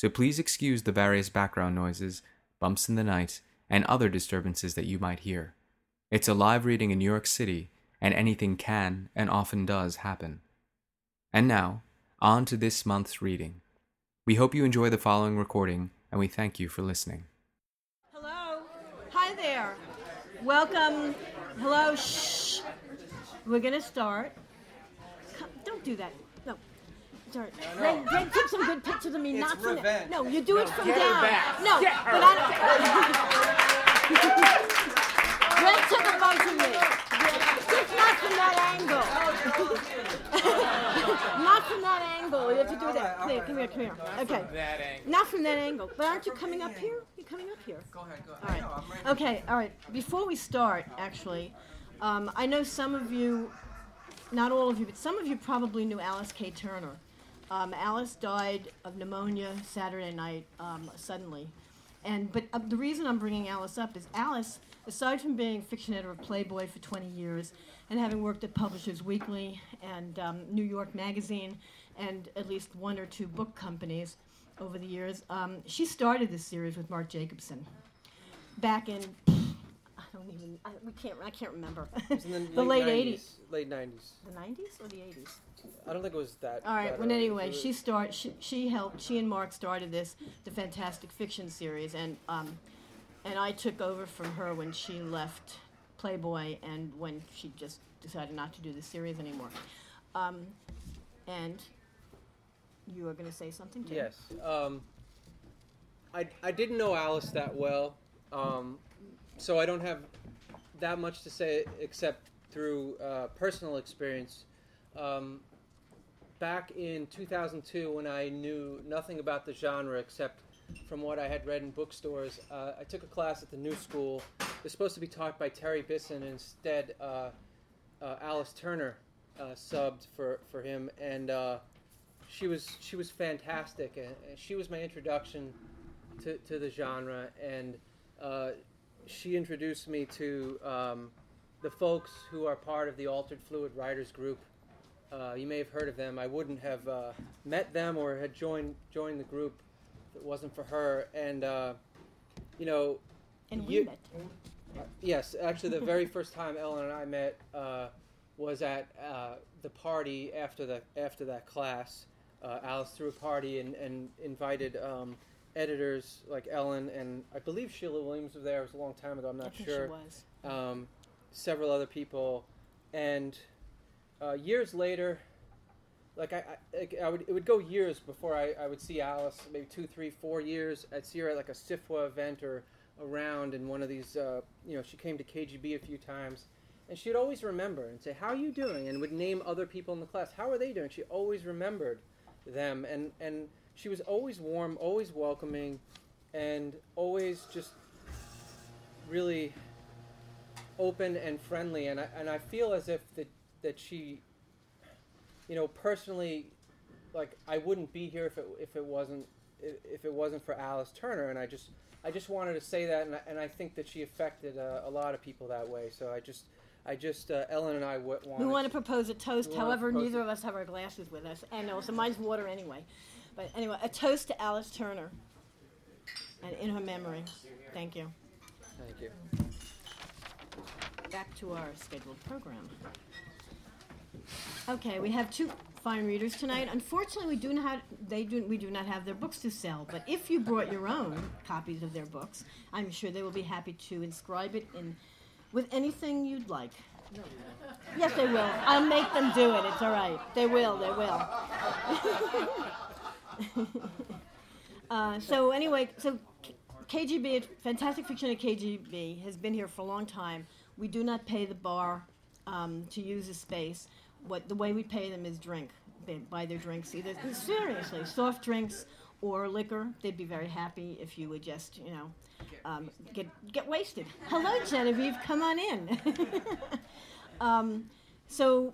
so please excuse the various background noises, bumps in the night, and other disturbances that you might hear. It's a live reading in New York City, and anything can and often does happen. And now, on to this month's reading. We hope you enjoy the following recording, and we thank you for listening. Hello. Hi there. Welcome. Hello. Shh. We're gonna start. Come, don't do that. No. Start. Then, then take some good pictures of me. It's not from revenge. No, you do it from get her down. back. No, Get but I don't. Then take a bunch of me. Just not from that angle. not from that angle. You have to do that. all Here, come here, come here. Okay. from that angle. Not from that angle. But aren't you coming up here? You're coming up here? Go ahead, go ahead. All right. No. Okay, all right. Before we start, actually, um, I know some of you, not all of you, but some of you probably knew Alice K. Turner. Um, Alice died of pneumonia Saturday night um, suddenly. And but uh, the reason I'm bringing Alice up is Alice, aside from being fiction editor of Playboy for 20 years and having worked at Publishers Weekly and um, New York Magazine and at least one or two book companies over the years, um, she started this series with Mark Jacobson back in I don't even I, we can't I can't remember the, the late 90s, 80s Late 90s. the 90s or the 80s I don't think it was that. all right well anyway she start she, she helped she and Mark started this the fantastic fiction series and um and I took over from her when she left Playboy and when she just decided not to do the series anymore um and you are going to say something too Yes. Um, I, I didn't know Alice that well, um, so I don't have that much to say except through uh, personal experience. Um, back in 2002, when I knew nothing about the genre except from what I had read in bookstores, uh, I took a class at the New School. It was supposed to be taught by Terry Bisson. Instead, uh, uh, Alice Turner uh, subbed for, for him, and uh, she was she was fantastic. And and she was my introduction to, to the genre, and uh, she introduced me to um, the folks who are part of the Altered Fluid Writers Group. Uh, you may have heard of them. I wouldn't have uh, met them or had joined joined the group if it wasn't for her. And uh, you know, and we You- met Yes, actually, the very first time Ellen and I met uh, was at uh, the party after the after that class. Uh, Alice threw a party and, and invited um, editors like Ellen and I believe Sheila Williams was there. It was a long time ago. I'm I not think sure. she was Um, several other people, and uh, years later, like I, I, I would it would go years before I, I would see Alice. Maybe two, three, four years. I'd see her at like a SFWA event or around in one of these. Uh, you know, she came to KGB a few times, and she'd always remember and say, "How are you doing?" and would name other people in the class. How are they doing? She always remembered them, and and she was always warm, always welcoming, and always just really open and friendly. And I and I feel as if that that she, you know, personally, like I wouldn't be here if it if it wasn't if it wasn't for Alice Turner, and I just I just wanted to say that, and I, and I think that she affected uh, a lot of people that way. So I just I just uh, Ellen and I w- wanted. We want to propose a toast. However, neither it. of us have our glasses with us, and also mine's water anyway. But anyway, a toast to Alice Turner, and in her memory. Thank you. Thank you. Back to our scheduled program. Okay, we have two fine readers tonight. Unfortunately, we do not have, they do we do not have their books to sell. But if you brought your own copies of their books, I'm sure they will be happy to inscribe it in with anything you'd like. Yes, they will. I'll make them do it. It's all right. They will. They will. uh, so anyway, so KGB, Fantastic Fiction at KGB, has been here for a long time. We do not pay the bar um, to use the space. What the way we pay them is drink. They buy their drinks either seriously soft drinks or liquor. They'd be very happy if you would just, you know, um, get get wasted. Hello, Genevieve. Come on in. um, so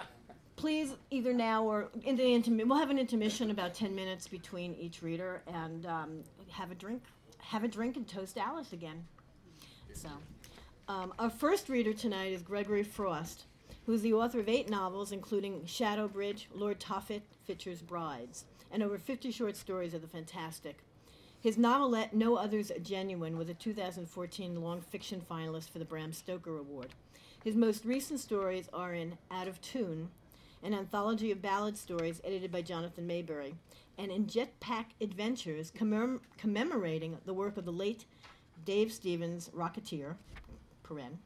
please, either now or in the intermission, we'll have an intermission about ten minutes between each reader, and um, have a drink, have a drink, and toast Alice again. So, um, our first reader tonight is Gregory Frost, who's the author of eight novels, including Shadow Bridge, Lord Tophet, Fitcher's Brides, and over 50 short stories of the fantastic. His novelette, No Others Genuine, was a 2014 long fiction finalist for the Bram Stoker Award. His most recent stories are in Out of Tune, an anthology of ballad stories edited by Jonathan Maberry, and in Jetpack Adventures, commem- commemorating the work of the late Dave Stevens, Rocketeer, paren.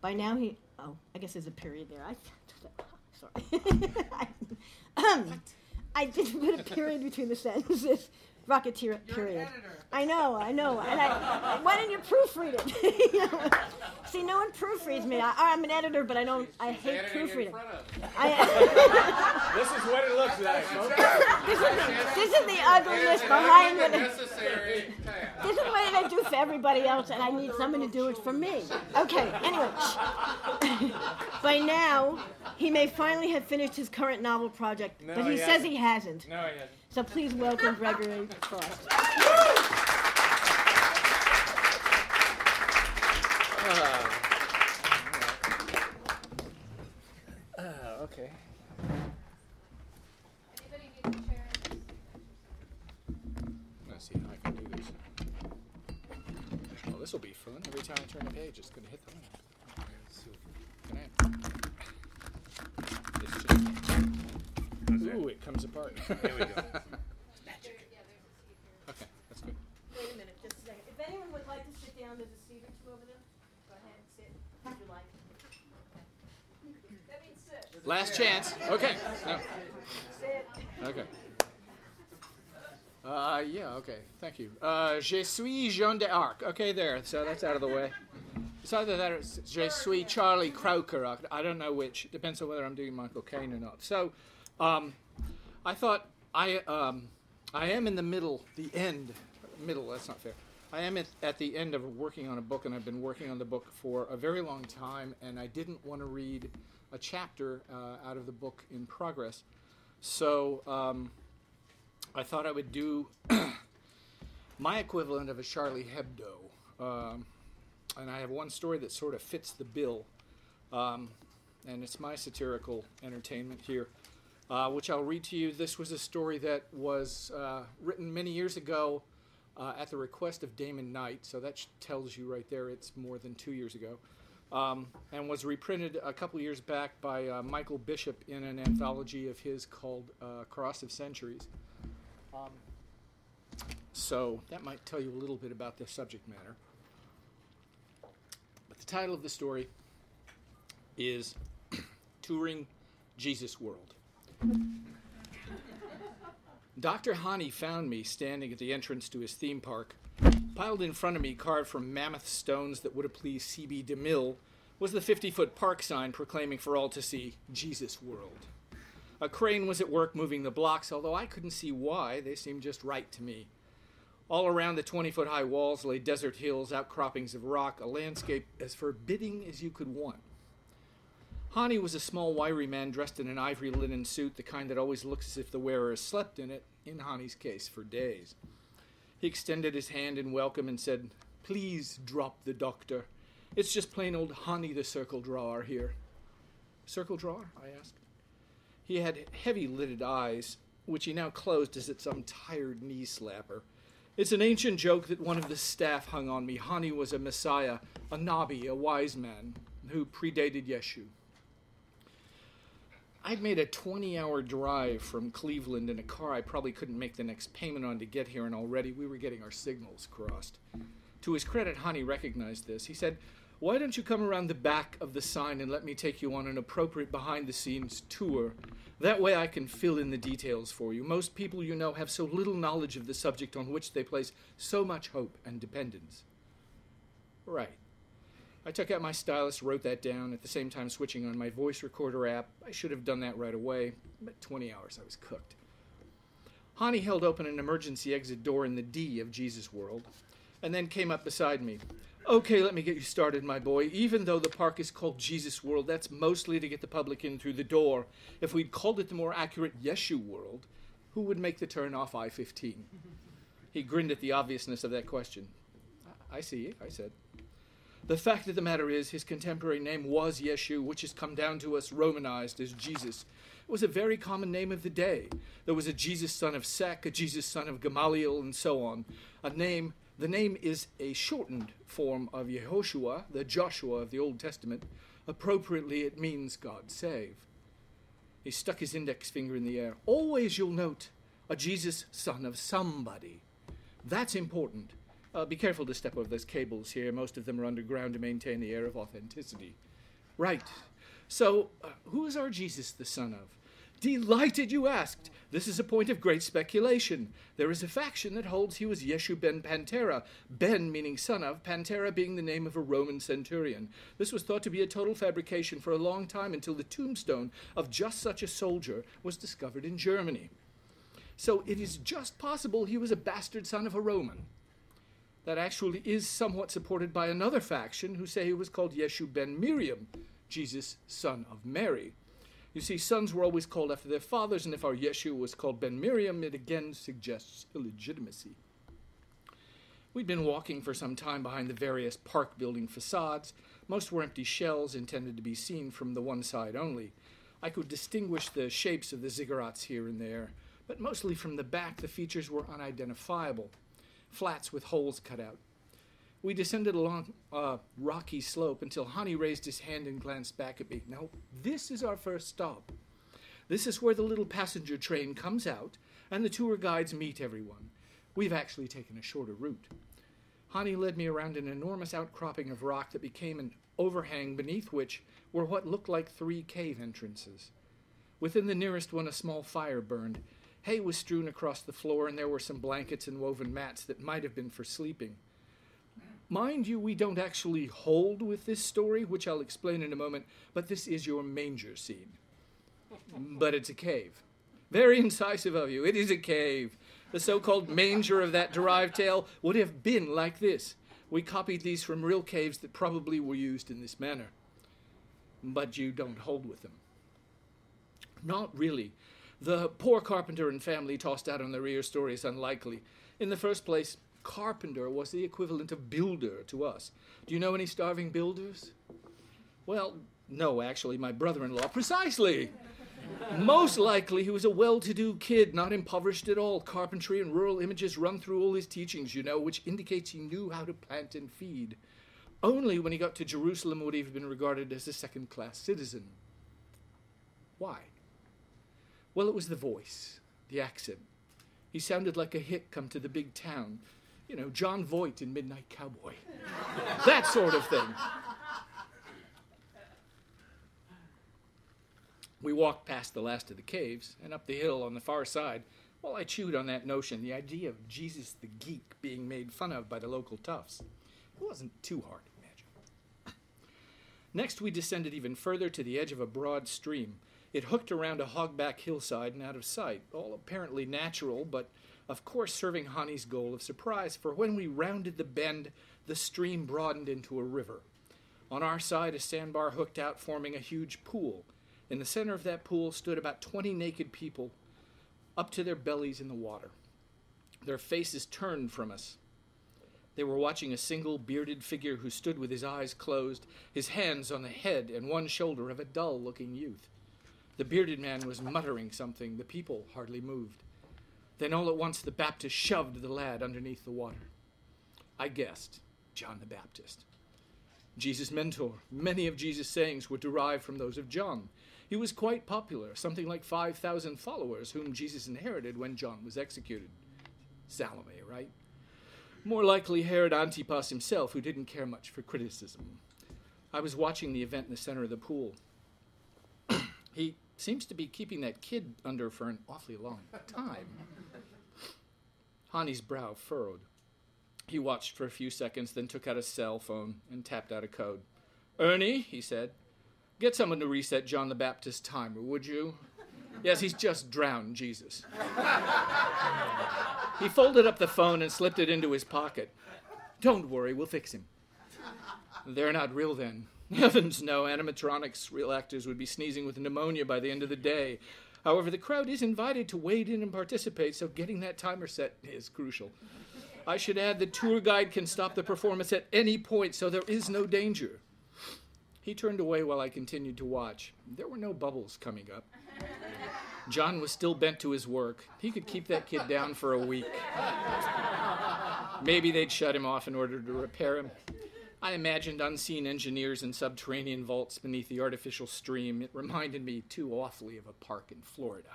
By now he, oh, I guess there's a period there. I, sorry. Um, I, I didn't put a period between the sentences. Rocketeer period. I know, I know. And I, why didn't you proofread it? You know? See, no one proofreads me. I, I'm an editor, but I don't. I hate proofreading. I, This is what it looks like. this, is the, this is the ugliness behind what. necessary This is what I do for everybody else, and I need someone to do it for me. Okay, anyway. By now, he may finally have finished his current novel project, No, but he he says he hasn't. No, he hasn't. So please welcome Gregory Frost. Uh, okay. Let's see how I can do this. Well, this will be fun. Every time I turn a page, it's going to hit the lamp. So, can I? It's just, ooh, it comes apart. There we go. Okay, that's good. Wait a minute, just a second. If anyone would like to sit down, there's a seat or two over there. Go ahead and sit, if you like. That means sit. Last chance. Okay. No. Sit. Okay. Uh, yeah, okay. Thank you. Uh, Je suis Jean d'Arc. Okay, there. So that's out of the way. It's either that or it's Je suis Charlie Croker. I- I don't know which. Depends on whether I'm doing Michael Caine or not. So, um, I thought I, um, I am in the middle, the end. Middle, that's not fair. I am at, at the end of working on a book, and I've been working on the book for a very long time, and I didn't want to read a chapter uh, out of the book in progress. So, um, I thought I would do my equivalent of a Charlie Hebdo. Um, and I have one story that sort of fits the bill. Um, and it's my satirical entertainment here, uh, which I'll read to you. This was a story that was uh, written many years ago uh, at the request of Damon Knight. So that tells you right there it's more than two years ago. Um, and was reprinted a couple years back by uh, Michael Bishop in an anthology of his called uh, Cross of Centuries. Um, so that might tell you a little bit about the subject matter. But the title of the story is Touring Jesus World. Dr. Hani found me standing at the entrance to his theme park. Piled in front of me, carved from mammoth stones that would have pleased C.B. DeMille, was the 50 foot park sign proclaiming for all to see Jesus World. A crane was at work moving the blocks, although I couldn't see why. They seemed just right to me. All around the 20 foot high walls lay desert hills, outcroppings of rock, a landscape as forbidding as you could want. Hani was a small, wiry man dressed in an ivory linen suit, the kind that always looks as if the wearer has slept in it, in Hani's case, for days. He extended his hand in welcome and said, Please drop the doctor. It's just plain old Hani the circle drawer here. Circle drawer? I asked. He had heavy lidded eyes, which he now closed as at some tired knee slapper. It's an ancient joke that one of the staff hung on me. Hani was a messiah, a nabi, a wise man, who predated Yeshu. I'd made a 20 hour drive from Cleveland in a car I probably couldn't make the next payment on to get here, and already we were getting our signals crossed. To his credit, Hani recognized this. He said, Why don't you come around the back of the sign and let me take you on an appropriate behind the scenes tour? That way I can fill in the details for you. Most people you know have so little knowledge of the subject on which they place so much hope and dependence. Right. I took out my stylus, wrote that down, at the same time switching on my voice recorder app. I should have done that right away, but 20 hours I was cooked. Hani held open an emergency exit door in the D of Jesus World and then came up beside me. Okay, let me get you started, my boy. Even though the park is called Jesus World, that's mostly to get the public in through the door. If we'd called it the more accurate Yeshu World, who would make the turn off I 15? He grinned at the obviousness of that question. I see, I said. The fact of the matter is, his contemporary name was Yeshu, which has come down to us romanized as Jesus. It was a very common name of the day. There was a Jesus son of Sek, a Jesus son of Gamaliel, and so on. A name, the name is a shortened form of Yehoshua, the Joshua of the Old Testament. Appropriately, it means God save. He stuck his index finger in the air. Always, you'll note, a Jesus son of somebody. That's important. Uh, be careful to step over those cables here. Most of them are underground to maintain the air of authenticity. Right. So, uh, who is our Jesus the Son of? Delighted you asked. This is a point of great speculation. There is a faction that holds he was Yeshu ben Pantera, ben meaning son of, Pantera being the name of a Roman centurion. This was thought to be a total fabrication for a long time until the tombstone of just such a soldier was discovered in Germany. So it is just possible he was a bastard son of a Roman. That actually is somewhat supported by another faction who say he was called Yeshu ben Miriam, Jesus, son of Mary. You see, sons were always called after their fathers, and if our Yeshu was called Ben Miriam, it again suggests illegitimacy. We'd been walking for some time behind the various park building facades. Most were empty shells intended to be seen from the one side only. I could distinguish the shapes of the ziggurats here and there, but mostly from the back the features were unidentifiable flats with holes cut out. We descended along a rocky slope until Hani raised his hand and glanced back at me. Now, this is our first stop. This is where the little passenger train comes out and the tour guides meet everyone. We've actually taken a shorter route. Hani led me around an enormous outcropping of rock that became an overhang beneath which were what looked like three cave entrances. Within the nearest one, a small fire burned. Hay was strewn across the floor, and there were some blankets and woven mats that might have been for sleeping. Mind you, we don't actually hold with this story, which I'll explain in a moment, but this is your manger scene. But it's a cave. Very incisive of you. It is a cave. The so called manger of that derived tale would have been like this. We copied these from real caves that probably were used in this manner. But you don't hold with them. Not really. The poor carpenter and family tossed out on the rear story is unlikely. In the first place, carpenter was the equivalent of builder to us. Do you know any starving builders? Well, no, actually, my brother in law. Precisely! Most likely, he was a well to do kid, not impoverished at all. Carpentry and rural images run through all his teachings, you know, which indicates he knew how to plant and feed. Only when he got to Jerusalem would he have been regarded as a second class citizen. Why? Well, it was the voice, the accent. He sounded like a hit come to the big town. You know, Jon Voight in Midnight Cowboy. that sort of thing. We walked past the last of the caves and up the hill on the far side while I chewed on that notion, the idea of Jesus the geek being made fun of by the local toughs. It wasn't too hard to imagine. Next, we descended even further to the edge of a broad stream. It hooked around a hogback hillside and out of sight, all apparently natural, but of course serving Hani's goal of surprise, for when we rounded the bend, the stream broadened into a river. On our side, a sandbar hooked out, forming a huge pool. In the center of that pool stood about 20 naked people, up to their bellies in the water, their faces turned from us. They were watching a single bearded figure who stood with his eyes closed, his hands on the head and one shoulder of a dull looking youth. The bearded man was muttering something. The people hardly moved. Then all at once the Baptist shoved the lad underneath the water. I guessed John the Baptist. Jesus' mentor. Many of Jesus' sayings were derived from those of John. He was quite popular, something like 5,000 followers, whom Jesus inherited when John was executed. Salome, right? More likely Herod Antipas himself, who didn't care much for criticism. I was watching the event in the center of the pool. he seems to be keeping that kid under for an awfully long time. Hani's brow furrowed. He watched for a few seconds, then took out a cell phone and tapped out a code. Ernie, he said, get someone to reset John the Baptist's timer, would you? Yes, he's just drowned Jesus. he folded up the phone and slipped it into his pocket. Don't worry, we'll fix him. They're not real then. Heavens no, animatronics, real actors would be sneezing with pneumonia by the end of the day. However, the crowd is invited to wade in and participate, so getting that timer set is crucial. I should add the tour guide can stop the performance at any point, so there is no danger. He turned away while I continued to watch. There were no bubbles coming up. John was still bent to his work. He could keep that kid down for a week. Maybe they'd shut him off in order to repair him. I imagined unseen engineers in subterranean vaults beneath the artificial stream. It reminded me too awfully of a park in Florida.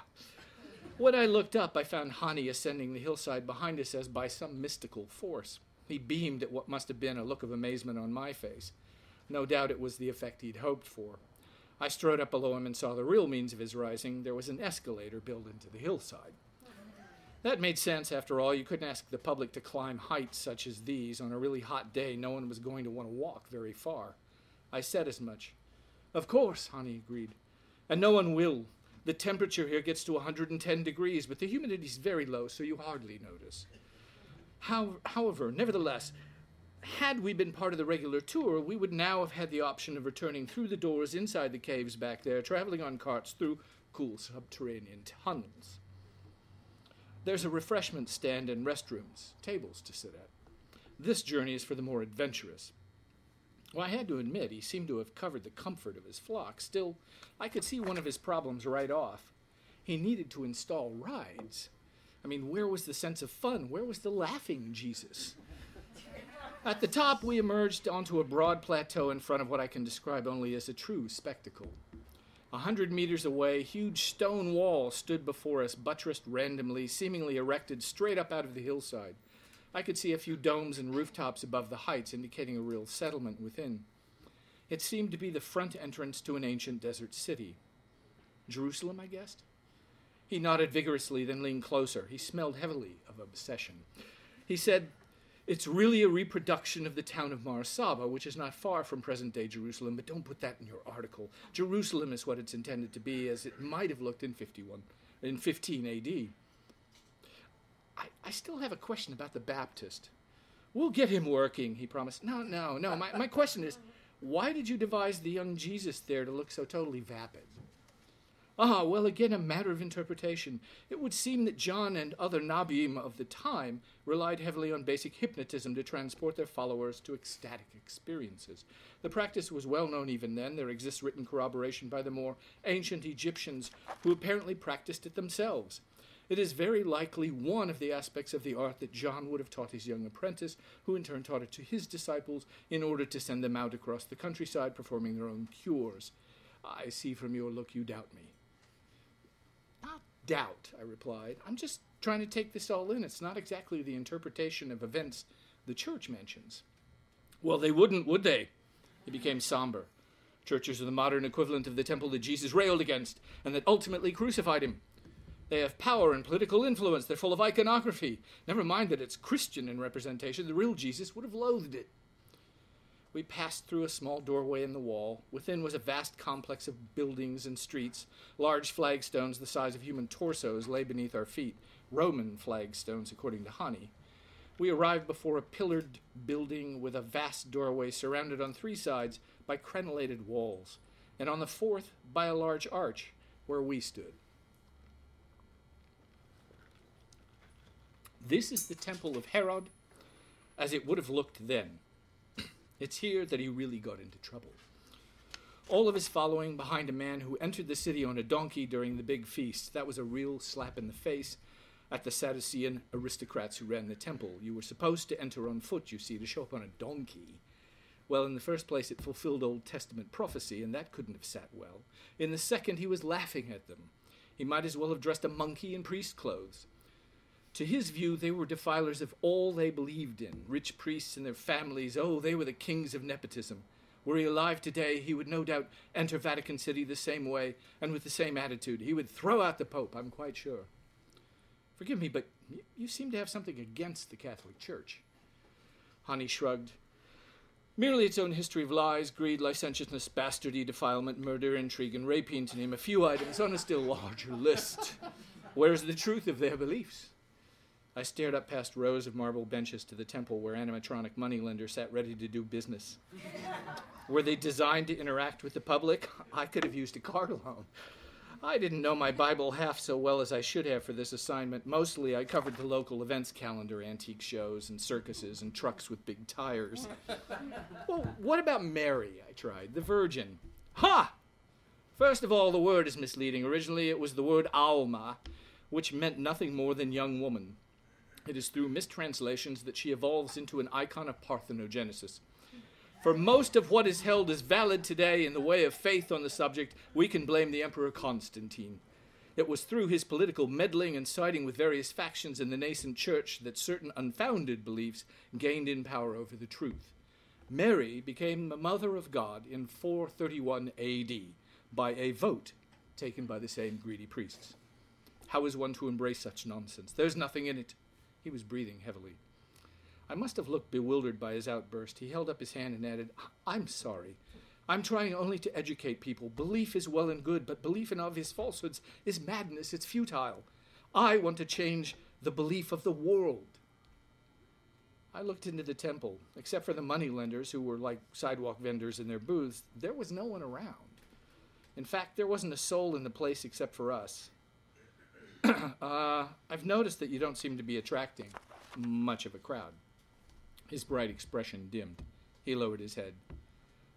When I looked up, I found Hani ascending the hillside behind us as by some mystical force. He beamed at what must have been a look of amazement on my face. No doubt it was the effect he'd hoped for. I strode up below him and saw the real means of his rising. There was an escalator built into the hillside. That made sense, after all. You couldn't ask the public to climb heights such as these. On a really hot day, no one was going to want to walk very far. I said as much. Of course, Hani agreed. And no one will. The temperature here gets to 110 degrees, but the humidity is very low, so you hardly notice. How, however, nevertheless, had we been part of the regular tour, we would now have had the option of returning through the doors inside the caves back there, traveling on carts through cool subterranean tunnels. There's a refreshment stand and restrooms, tables to sit at. This journey is for the more adventurous. Well, I had to admit, he seemed to have covered the comfort of his flock. Still, I could see one of his problems right off. He needed to install rides. I mean, where was the sense of fun? Where was the laughing Jesus? At the top, we emerged onto a broad plateau in front of what I can describe only as a true spectacle. A hundred meters away, huge stone walls stood before us, buttressed randomly, seemingly erected straight up out of the hillside. I could see a few domes and rooftops above the heights, indicating a real settlement within. It seemed to be the front entrance to an ancient desert city. Jerusalem, I guessed? He nodded vigorously, then leaned closer. He smelled heavily of obsession. He said, it's really a reproduction of the town of Mar Saba, which is not far from present day Jerusalem, but don't put that in your article. Jerusalem is what it's intended to be, as it might have looked in 51, in 15 AD. I, I still have a question about the Baptist. We'll get him working, he promised. No, no, no. My, my question is why did you devise the young Jesus there to look so totally vapid? Ah, well, again, a matter of interpretation. It would seem that John and other Nabiim of the time relied heavily on basic hypnotism to transport their followers to ecstatic experiences. The practice was well known even then. There exists written corroboration by the more ancient Egyptians who apparently practiced it themselves. It is very likely one of the aspects of the art that John would have taught his young apprentice, who in turn taught it to his disciples in order to send them out across the countryside performing their own cures. I see from your look you doubt me doubt, I replied. I'm just trying to take this all in. It's not exactly the interpretation of events the church mentions. Well, they wouldn't, would they? He became somber. Churches are the modern equivalent of the temple that Jesus railed against and that ultimately crucified him. They have power and political influence. They're full of iconography. Never mind that it's Christian in representation. The real Jesus would have loathed it. We passed through a small doorway in the wall. Within was a vast complex of buildings and streets. Large flagstones the size of human torsos lay beneath our feet, Roman flagstones, according to Hani. We arrived before a pillared building with a vast doorway surrounded on three sides by crenellated walls, and on the fourth by a large arch where we stood. This is the temple of Herod, as it would have looked then. It's here that he really got into trouble. All of his following behind a man who entered the city on a donkey during the big feast. That was a real slap in the face at the Sadducean aristocrats who ran the temple. You were supposed to enter on foot, you see, to show up on a donkey. Well, in the first place, it fulfilled Old Testament prophecy, and that couldn't have sat well. In the second, he was laughing at them. He might as well have dressed a monkey in priest clothes. To his view, they were defilers of all they believed in rich priests and their families. Oh, they were the kings of nepotism. Were he alive today, he would no doubt enter Vatican City the same way and with the same attitude. He would throw out the Pope, I'm quite sure. Forgive me, but you seem to have something against the Catholic Church. Hani shrugged. Merely its own history of lies, greed, licentiousness, bastardy, defilement, murder, intrigue, and rapine, to name a few items on a still larger list. Where's the truth of their beliefs? I stared up past rows of marble benches to the temple where animatronic moneylenders sat ready to do business. Were they designed to interact with the public? I could have used a card loan. I didn't know my Bible half so well as I should have for this assignment. Mostly, I covered the local events calendar, antique shows, and circuses, and trucks with big tires. well, what about Mary? I tried. The Virgin. Ha! First of all, the word is misleading. Originally, it was the word Alma, which meant nothing more than young woman. It is through mistranslations that she evolves into an icon of parthenogenesis. For most of what is held as valid today in the way of faith on the subject, we can blame the Emperor Constantine. It was through his political meddling and siding with various factions in the nascent church that certain unfounded beliefs gained in power over the truth. Mary became the Mother of God in 431 AD by a vote taken by the same greedy priests. How is one to embrace such nonsense? There's nothing in it. He was breathing heavily. I must have looked bewildered by his outburst. He held up his hand and added, I'm sorry. I'm trying only to educate people. Belief is well and good, but belief in obvious falsehoods is madness. It's futile. I want to change the belief of the world. I looked into the temple. Except for the money lenders who were like sidewalk vendors in their booths, there was no one around. In fact, there wasn't a soul in the place except for us. uh, I've noticed that you don't seem to be attracting much of a crowd. His bright expression dimmed. He lowered his head.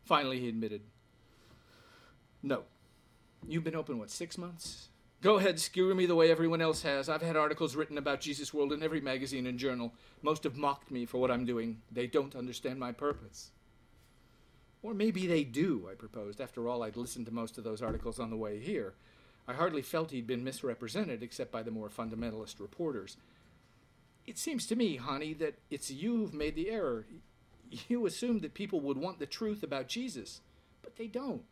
Finally, he admitted, No. You've been open, what, six months? Go ahead, skewer me the way everyone else has. I've had articles written about Jesus World in every magazine and journal. Most have mocked me for what I'm doing. They don't understand my purpose. Or maybe they do, I proposed. After all, I'd listened to most of those articles on the way here. I hardly felt he'd been misrepresented except by the more fundamentalist reporters. It seems to me, Hani, that it's you who've made the error. You assumed that people would want the truth about Jesus, but they don't.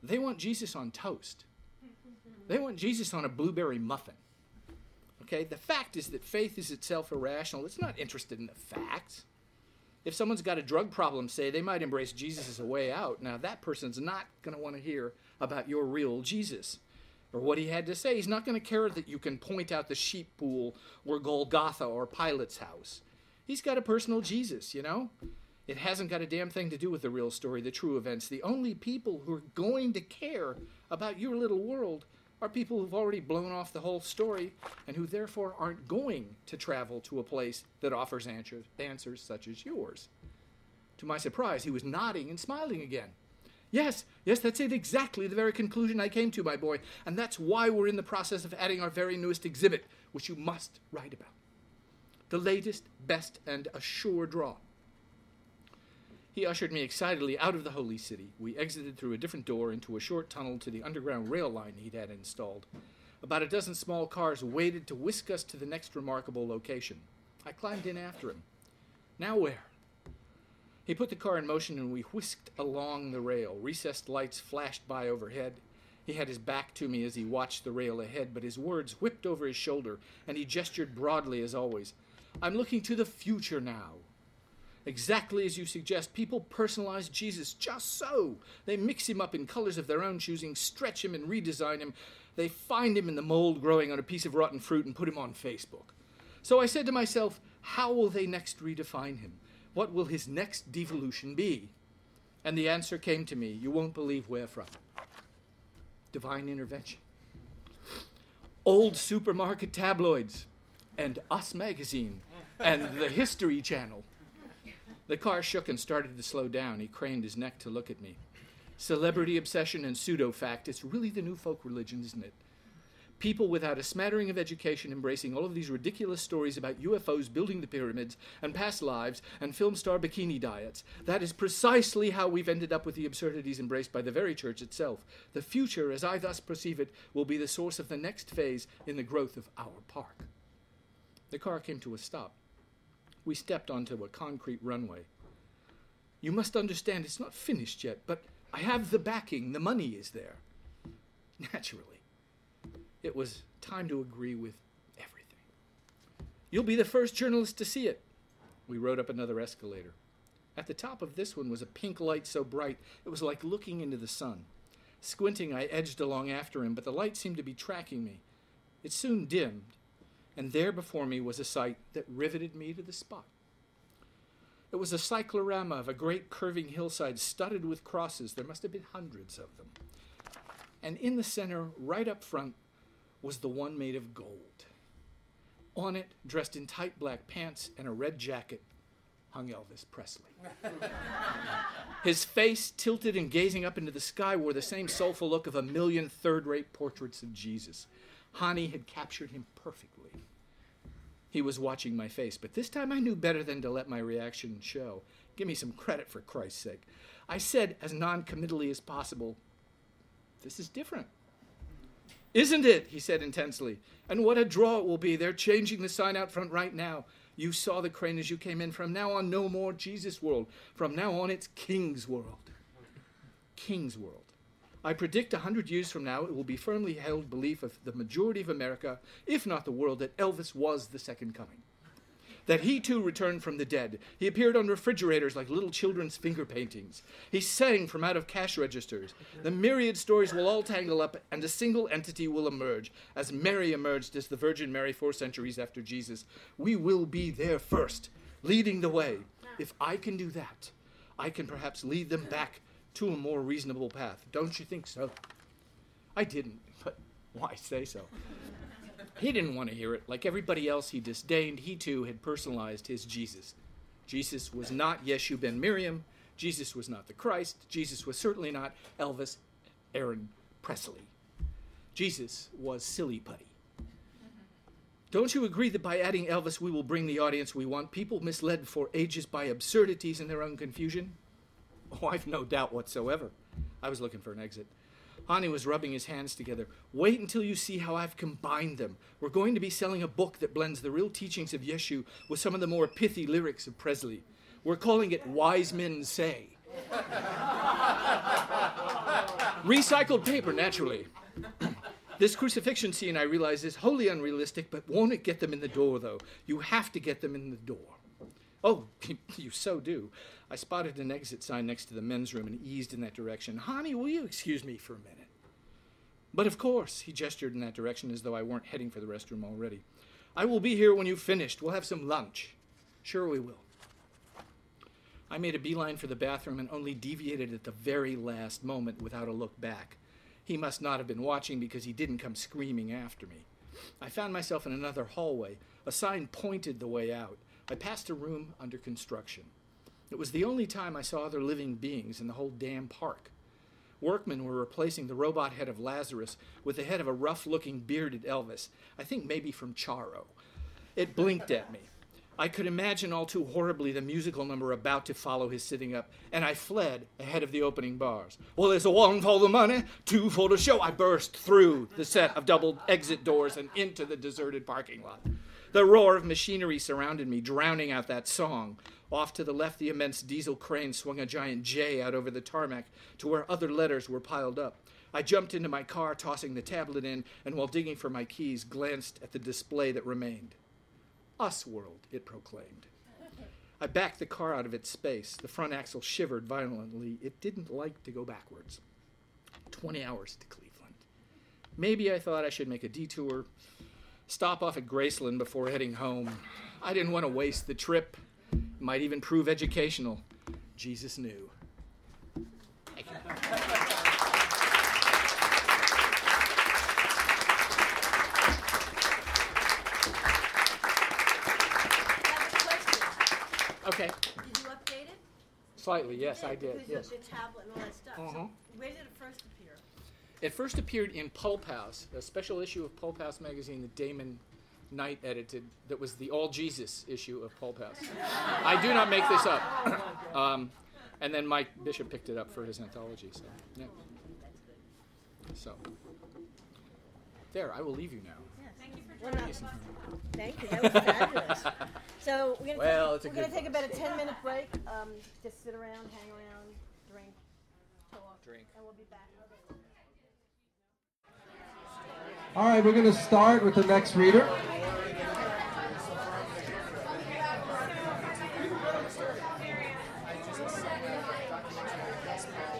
They want Jesus on toast. They want Jesus on a blueberry muffin. Okay? The fact is that faith is itself irrational. It's not interested in the facts. If someone's got a drug problem, say, they might embrace Jesus as a way out. Now, that person's not going to want to hear about your real Jesus or what he had to say. He's not going to care that you can point out the sheep pool or Golgotha or Pilate's house. He's got a personal Jesus, you know? It hasn't got a damn thing to do with the real story, the true events. The only people who are going to care about your little world are people who've already blown off the whole story and who therefore aren't going to travel to a place that offers answers, answers such as yours. To my surprise, he was nodding and smiling again. Yes, yes, that's it, exactly the very conclusion I came to, my boy. And that's why we're in the process of adding our very newest exhibit, which you must write about. The latest, best, and a sure draw. He ushered me excitedly out of the holy city. We exited through a different door into a short tunnel to the underground rail line he'd had installed. About a dozen small cars waited to whisk us to the next remarkable location. I climbed in after him. Now where? He put the car in motion and we whisked along the rail. Recessed lights flashed by overhead. He had his back to me as he watched the rail ahead, but his words whipped over his shoulder, and he gestured broadly as always. I'm looking to the future now. Exactly as you suggest, people personalize Jesus just so. They mix him up in colors of their own choosing, stretch him and redesign him. They find him in the mold growing on a piece of rotten fruit and put him on Facebook. So I said to myself, how will they next redefine him? What will his next devolution be? And the answer came to me. You won't believe where from. Divine intervention. Old supermarket tabloids, and Us Magazine, and the History Channel. The car shook and started to slow down. He craned his neck to look at me. Celebrity obsession and pseudo fact. It's really the new folk religion, isn't it? People without a smattering of education embracing all of these ridiculous stories about UFOs building the pyramids and past lives and film star bikini diets. That is precisely how we've ended up with the absurdities embraced by the very church itself. The future, as I thus perceive it, will be the source of the next phase in the growth of our park. The car came to a stop. We stepped onto a concrete runway. You must understand it's not finished yet, but I have the backing, the money is there. Naturally. It was time to agree with everything. You'll be the first journalist to see it. We rode up another escalator. At the top of this one was a pink light so bright it was like looking into the sun. Squinting, I edged along after him, but the light seemed to be tracking me. It soon dimmed, and there before me was a sight that riveted me to the spot. It was a cyclorama of a great curving hillside studded with crosses. There must have been hundreds of them. And in the center, right up front, was the one made of gold. On it, dressed in tight black pants and a red jacket, hung Elvis Presley. His face, tilted and gazing up into the sky, wore the same soulful look of a million third rate portraits of Jesus. Hani had captured him perfectly. He was watching my face, but this time I knew better than to let my reaction show. Give me some credit for Christ's sake. I said, as non committally as possible, This is different. Isn't it? He said intensely. And what a draw it will be. They're changing the sign out front right now. You saw the crane as you came in. From now on, no more Jesus World. From now on, it's King's World. King's World. I predict a hundred years from now it will be firmly held belief of the majority of America, if not the world, that Elvis was the second coming. That he too returned from the dead. He appeared on refrigerators like little children's finger paintings. He sang from out of cash registers. The myriad stories will all tangle up, and a single entity will emerge, as Mary emerged as the Virgin Mary four centuries after Jesus. We will be there first, leading the way. If I can do that, I can perhaps lead them back to a more reasonable path. Don't you think so? I didn't, but why say so? He didn't want to hear it. Like everybody else he disdained, he too had personalized his Jesus. Jesus was not Yeshu ben Miriam. Jesus was not the Christ. Jesus was certainly not Elvis Aaron Presley. Jesus was silly putty. Don't you agree that by adding Elvis, we will bring the audience we want? People misled for ages by absurdities in their own confusion? Oh, I've no doubt whatsoever. I was looking for an exit. Hani was rubbing his hands together. Wait until you see how I've combined them. We're going to be selling a book that blends the real teachings of Yeshu with some of the more pithy lyrics of Presley. We're calling it Wise Men Say. Recycled paper, naturally. this crucifixion scene, I realize, is wholly unrealistic, but won't it get them in the door, though? You have to get them in the door. Oh, you so do. I spotted an exit sign next to the men's room and eased in that direction. Hani, will you excuse me for a minute? But of course, he gestured in that direction as though I weren't heading for the restroom already. I will be here when you've finished. We'll have some lunch. Sure, we will. I made a beeline for the bathroom and only deviated at the very last moment without a look back. He must not have been watching because he didn't come screaming after me. I found myself in another hallway. A sign pointed the way out. I passed a room under construction. It was the only time I saw other living beings in the whole damn park. Workmen were replacing the robot head of Lazarus with the head of a rough looking bearded Elvis, I think maybe from Charro. It blinked at me. I could imagine all too horribly the musical number about to follow his sitting up, and I fled ahead of the opening bars. Well, there's a one for the money, two for the show. I burst through the set of double exit doors and into the deserted parking lot. The roar of machinery surrounded me, drowning out that song. Off to the left, the immense diesel crane swung a giant J out over the tarmac to where other letters were piled up. I jumped into my car, tossing the tablet in, and while digging for my keys, glanced at the display that remained. Us World, it proclaimed. I backed the car out of its space. The front axle shivered violently. It didn't like to go backwards. 20 hours to Cleveland. Maybe I thought I should make a detour, stop off at Graceland before heading home. I didn't want to waste the trip might even prove educational. Jesus knew. Thank you. Okay. Did you update it? Slightly, yes, I did. Because Yes. of the tablet and all that stuff. Mhm. So where did it first appear? It first appeared in Pulphouse, a special issue of Pulphouse magazine that Damon Knight edited. That was the All Jesus issue of Pulphouse. I do not make this up. Um, and then Mike Bishop picked it up for his anthology. So, yeah. So, there. I will leave you now. Well, no, Thank you. That was fabulous. So we're gonna Well, take, it's a we're gonna good take about a ten minute break. Um, just sit around, hang around, drink, talk, Drink. and we'll be back. All right, we're going to start with the next reader.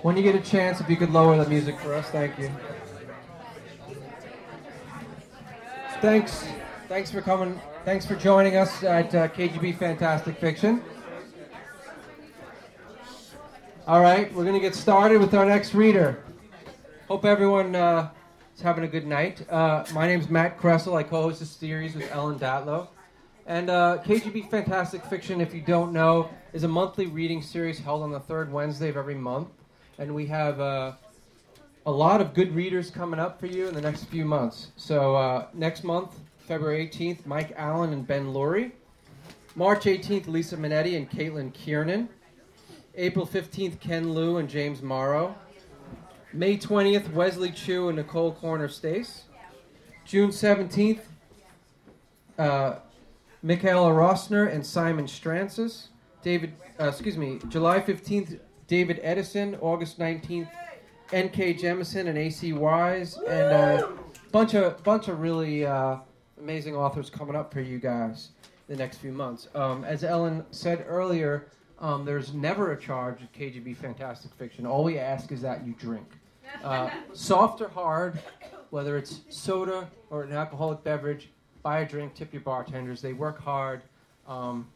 When you get a chance, if you could lower the music for us, thank you. Thanks. Thanks for coming. Thanks for joining us at uh, KGB Fantastic Fiction. All right, we're going to get started with our next reader. Hope everyone uh, having a good night. Uh, my name is Matt Kressel. I co host this series with Ellen Datlow. And uh, KGB Fantastic Fiction, if you don't know, is a monthly reading series held on the third Wednesday of every month. And we have uh, a lot of good readers coming up for you in the next few months. So, uh, next month, February 18th, Mike Allen and Ben Loory. March 18th, Lisa Mannetti and Caitlin Kiernan. April 15th, Ken Liu and James Morrow. May 20th, Wesley Chu and Nicole Kornher-Stace. June 17th, uh, Michaela Roessner and Simon Strantzas. David, uh, excuse me, July 15th, David Edison. August 19th, N.K. Jemisin and A.C. Wise. And a uh, bunch of, bunch of really uh, amazing authors coming up for you guys the next few months. Um, as Ellen said earlier, um, there's never a charge at KGB Fantastic Fiction. All we ask is that you drink. Uh, soft or hard, whether it's soda or an alcoholic beverage, buy a drink, tip your bartenders. They work hard, um,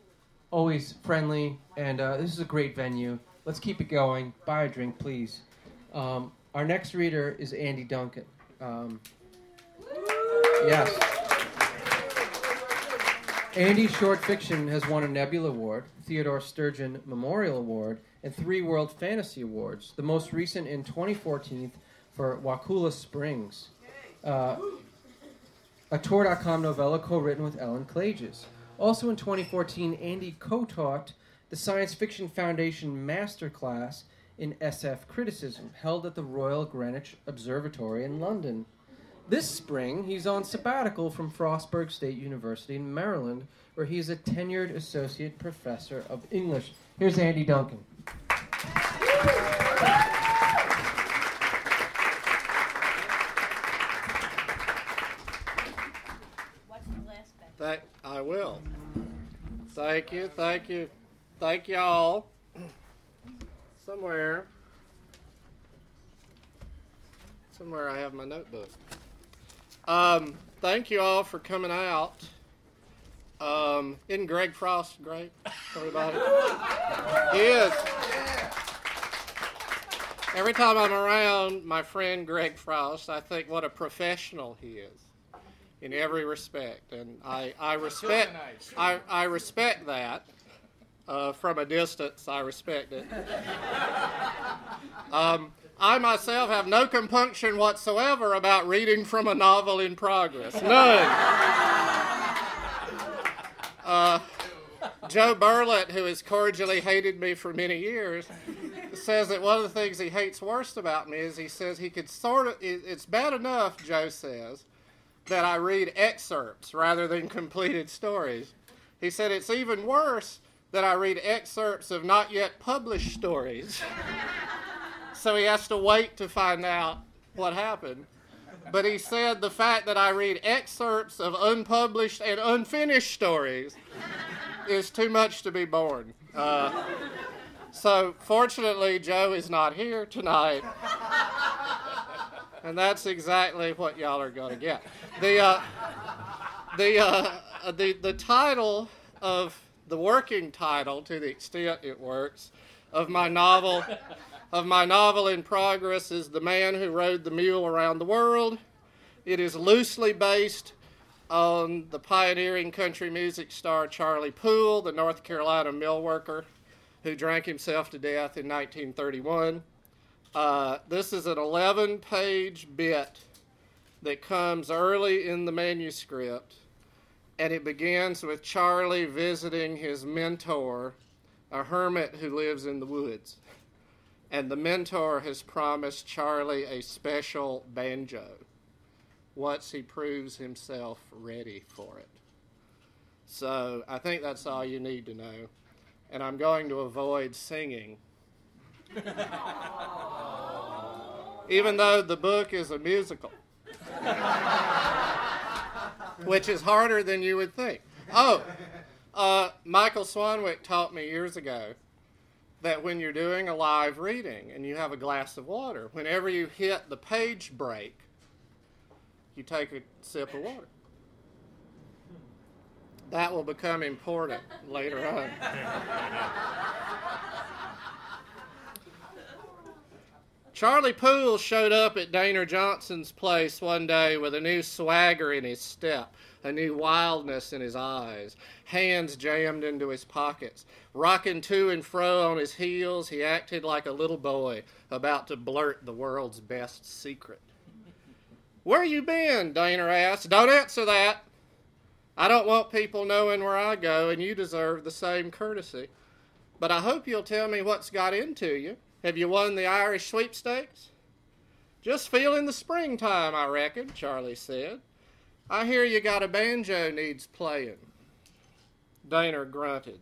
always friendly, and uh, this is a great venue. Let's keep it going. Buy a drink, please. Um, our next reader is Andy Duncan. Um, yes. Andy's short fiction has won a Nebula Award, Theodore Sturgeon Memorial Award, and three World Fantasy Awards, the most recent in 2014 for Wakulla Springs. Uh, a Tor.com novella co written with Ellen Klages. Also in 2014, Andy co taught the Science Fiction Foundation Masterclass in SF Criticism, held at the Royal Greenwich Observatory in London. This spring, he's on sabbatical from Frostburg State University in Maryland, where he's a tenured associate professor of English. Here's Andy Duncan. What's the last bit? Thank, I will. Thank you, thank you, thank y'all. Somewhere, somewhere I have my notebook. Um, thank you all for coming out. Um, isn't Greg Frost great? Everybody, he is. Every time I'm around my friend Greg Frost, I think what a professional he is in every respect, and I, I respect I, I respect that. Uh, from a distance, I respect it. Um, I myself have no compunction whatsoever about reading from a novel in progress. None. Uh, Joe Burlett, who has cordially hated me for many years, says that one of the things he hates worst about me is he says he could sort of, it's bad enough, Joe says, that I read excerpts rather than completed stories. He said it's even worse that I read excerpts of not yet published stories. so he has to wait to find out what happened. But he said the fact that I read excerpts of unpublished and unfinished stories is too much to be borne. Uh, so fortunately, Joe is not here tonight. And that's exactly what y'all are going to get. The, uh, the, uh, the, the title of the working title, to the extent it works, of my novel, of my novel in progress is "The Man Who Rode the Mule Around the World." It is loosely based on the pioneering country music star Charlie Poole, the North Carolina mill worker who drank himself to death in 1931. Uh, this is an 11 page bit that comes early in the manuscript, and it begins with Charlie visiting his mentor, a hermit who lives in the woods. And the mentor has promised Charlie a special banjo once he proves himself ready for it. So I think that's all you need to know. And I'm going to avoid singing. Even though the book is a musical, which is harder than you would think. Oh, uh, Michael Swanwick taught me years ago that when you're doing a live reading and you have a glass of water, whenever you hit the page break, you take a sip of water. That will become important later on. Charlie Poole showed up at Daner Johnson's place one day with a new swagger in his step, a new wildness in his eyes, hands jammed into his pockets. Rocking to and fro on his heels, he acted like a little boy about to blurt the world's best secret. Where you been? Daner asked. Don't answer that. I don't want people knowing where I go, and you deserve the same courtesy. But I hope you'll tell me what's got into you. Have you won the Irish sweepstakes? Just feeling the springtime, I reckon, Charlie said. I hear you got a banjo needs playing. Daner grunted.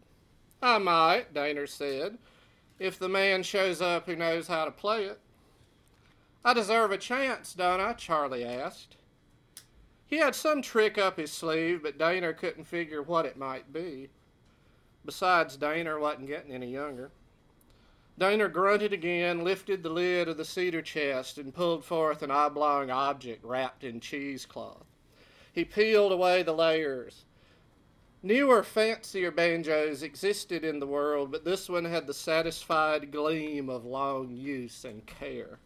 I might, Daner said, if the man shows up who knows how to play it. I deserve a chance, don't I? Charlie asked. He had some trick up his sleeve, but Daner couldn't figure what it might be. Besides, Daner wasn't getting any younger. Daner grunted again, lifted the lid of the cedar chest, and pulled forth an oblong object wrapped in cheesecloth. He peeled away the layers. Newer, fancier banjos existed in the world, but this one had the satisfied gleam of long use and care.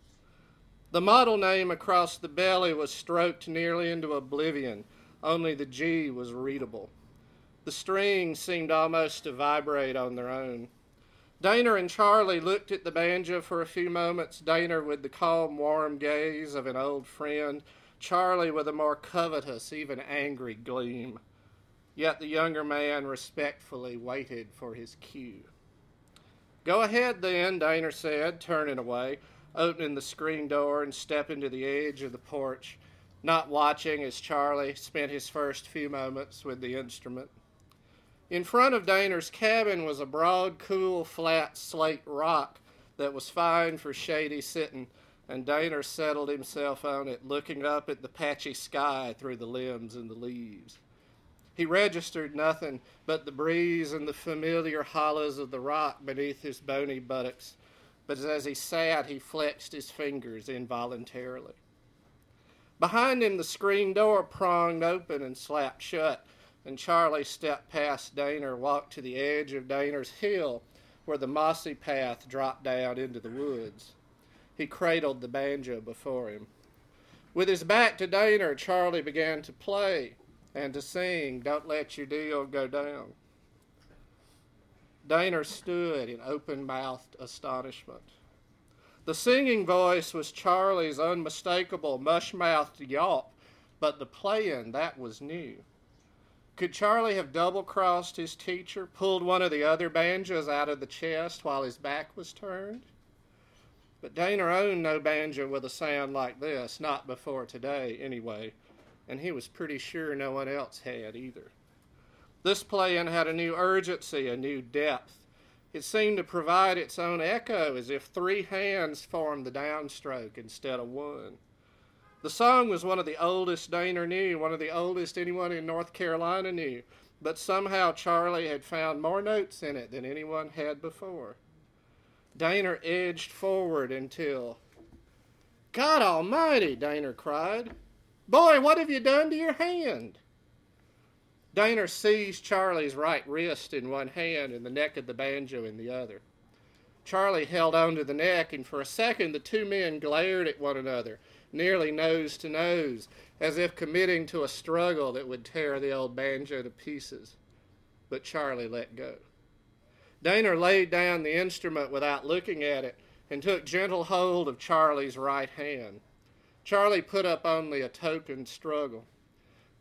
The model name across the belly was stroked nearly into oblivion, only the G was readable. The strings seemed almost to vibrate on their own. Daner and Charlie looked at the banjo for a few moments, Daner with the calm, warm gaze of an old friend, Charlie with a more covetous, even angry gleam. Yet the younger man respectfully waited for his cue. Go ahead then, Daner said, turning away, opening the screen door and stepping to the edge of the porch, not watching as Charlie spent his first few moments with the instrument. In front of Daner's cabin was a broad, cool, flat slate rock that was fine for shady sitting, and Daner settled himself on it, looking up at the patchy sky through the limbs and the leaves. He registered nothing but the breeze and the familiar hollows of the rock beneath his bony buttocks, but as he sat, he flexed his fingers involuntarily. Behind him, the screen door pronged open and slapped shut and Charlie stepped past Daner, walked to the edge of Daner's hill where the mossy path dropped down into the woods. He cradled the banjo before him. With his back to Daner, Charlie began to play and to sing, Don't Let Your Deal Go Down. Daner stood in open mouthed astonishment. The singing voice was Charlie's unmistakable mush mouthed yawp, but the playing, that was new. Could Charlie have double crossed his teacher, pulled one of the other banjos out of the chest while his back was turned? But Daner owned no banjo with a sound like this, not before today, anyway, and he was pretty sure no one else had either. This playing had a new urgency, a new depth. It seemed to provide its own echo, as if three hands formed the downstroke instead of one. The song was one of the oldest Daner knew, one of the oldest anyone in North Carolina knew, but somehow Charlie had found more notes in it than anyone had before. Daner edged forward until. God Almighty! Daner cried. Boy, what have you done to your hand? Daner seized Charlie's right wrist in one hand and the neck of the banjo in the other. Charlie held on to the neck, and for a second the two men glared at one another nearly nose to nose, as if committing to a struggle that would tear the old banjo to pieces. But Charlie let go. Daner laid down the instrument without looking at it and took gentle hold of Charlie's right hand. Charlie put up only a token struggle.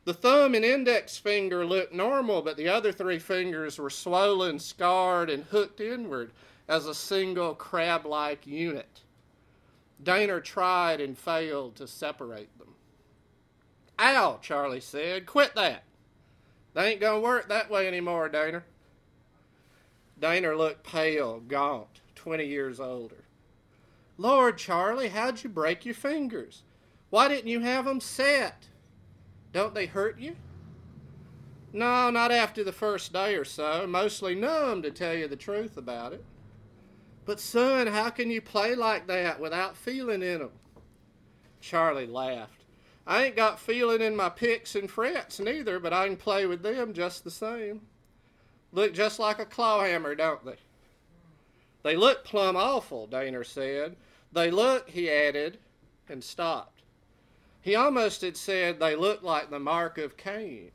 The thumb and index finger looked normal, but the other three fingers were swollen, scarred, and hooked inward as a single crab like unit. Daner tried and failed to separate them. Ow, Charlie said. Quit that. They ain't to work that way anymore, Daner. Daner looked pale, gaunt, 20 years older. Lord, Charlie, how'd you break your fingers? Why didn't you have them set? Don't they hurt you? No, not after the first day or so. Mostly numb, to tell you the truth about it. But, son, how can you play like that without feeling in 'em? Charlie laughed. I ain't got feeling in my picks and frets neither, but I can play with them just the same. Look just like a clawhammer, don't they? They look plumb awful, Daner said. They look, he added, and stopped. He almost had said they look like the mark of Cain.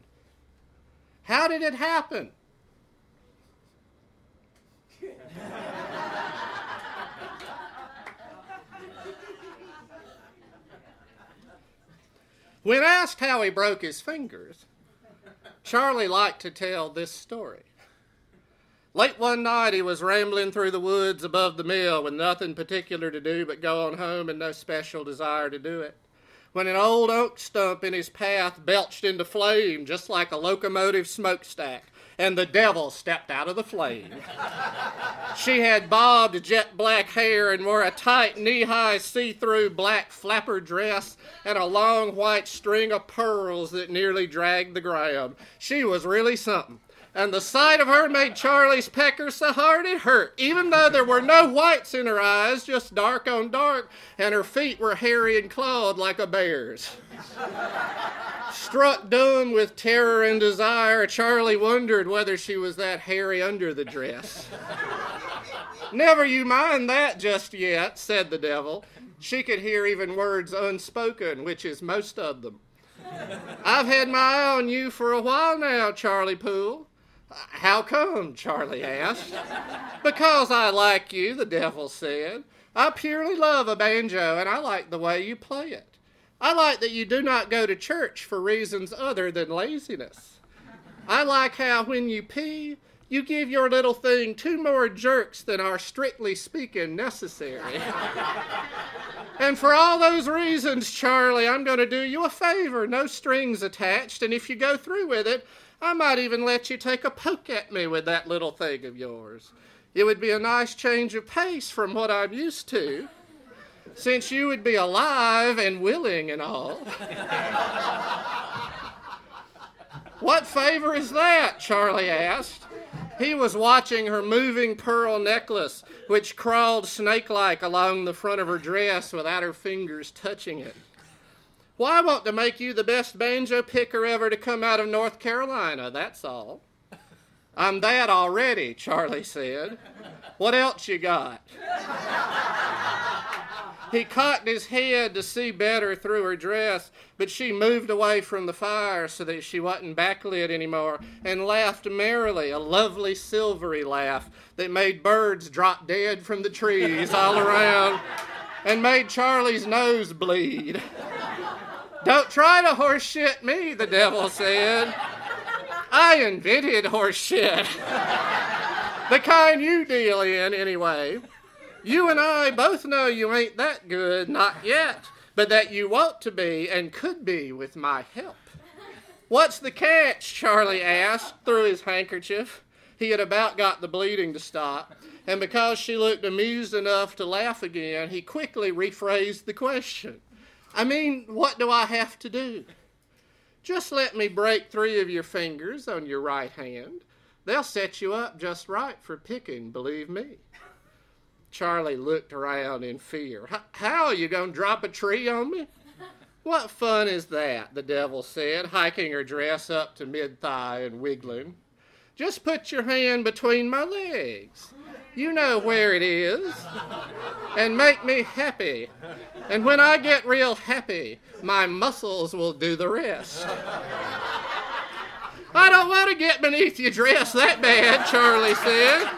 How did it happen? when asked how he broke his fingers, Charlie liked to tell this story. Late one night, he was rambling through the woods above the mill with nothing particular to do but go on home and no special desire to do it. When an old oak stump in his path belched into flame just like a locomotive smokestack, and the devil stepped out of the flame. she had bobbed jet black hair and wore a tight knee high see through black flapper dress and a long white string of pearls that nearly dragged the ground. She was really something and the sight of her made Charlie's pecker so hard it hurt, even though there were no whites in her eyes, just dark on dark, and her feet were hairy and clawed like a bear's. Struck dumb with terror and desire, Charlie wondered whether she was that hairy under the dress. Never you mind that just yet, said the devil. She could hear even words unspoken, which is most of them. I've had my eye on you for a while now, Charlie Poole. How come? Charlie asked. because I like you, the devil said. I purely love a banjo, and I like the way you play it. I like that you do not go to church for reasons other than laziness. I like how when you pee, you give your little thing two more jerks than are strictly speaking necessary. and for all those reasons, Charlie, I'm going to do you a favor, no strings attached, and if you go through with it, I might even let you take a poke at me with that little thing of yours. It would be a nice change of pace from what I'm used to, since you would be alive and willing and all. what favor is that? Charlie asked. He was watching her moving pearl necklace, which crawled snake like along the front of her dress without her fingers touching it. Well, I want to make you the best banjo picker ever to come out of North Carolina, that's all. I'm that already, Charlie said. What else you got? he cocked his head to see better through her dress, but she moved away from the fire so that she wasn't backlit anymore and laughed merrily, a lovely silvery laugh that made birds drop dead from the trees all around and made Charlie's nose bleed. Don't try to horse shit me, the devil said. I invented horse shit. the kind you deal in, anyway. You and I both know you ain't that good, not yet, but that you want to be and could be with my help. What's the catch? Charlie asked through his handkerchief. He had about got the bleeding to stop, and because she looked amused enough to laugh again, he quickly rephrased the question. I mean, what do I have to do? Just let me break three of your fingers on your right hand. They'll set you up just right for picking, believe me. Charlie looked around in fear. How are you going to drop a tree on me? What fun is that? the devil said, hiking her dress up to mid thigh and wiggling. Just put your hand between my legs. You know where it is. And make me happy. And when I get real happy, my muscles will do the rest. I don't want to get beneath your dress that bad, Charlie said.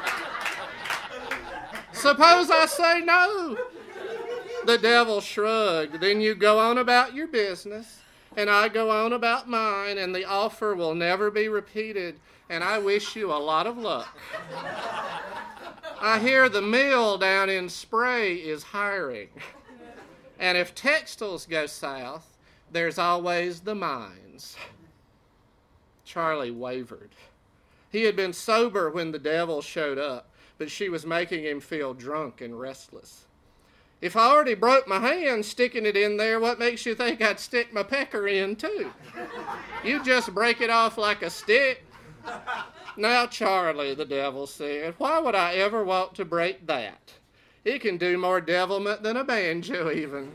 Suppose I say no. The devil shrugged. Then you go on about your business, and I go on about mine, and the offer will never be repeated, and I wish you a lot of luck. I hear the mill down in Spray is hiring. And if textiles go south, there's always the mines. Charlie wavered. He had been sober when the devil showed up, but she was making him feel drunk and restless. If I already broke my hand sticking it in there, what makes you think I'd stick my pecker in too? You just break it off like a stick. Now, Charlie, the devil said, why would I ever want to break that? He can do more devilment than a banjo, even.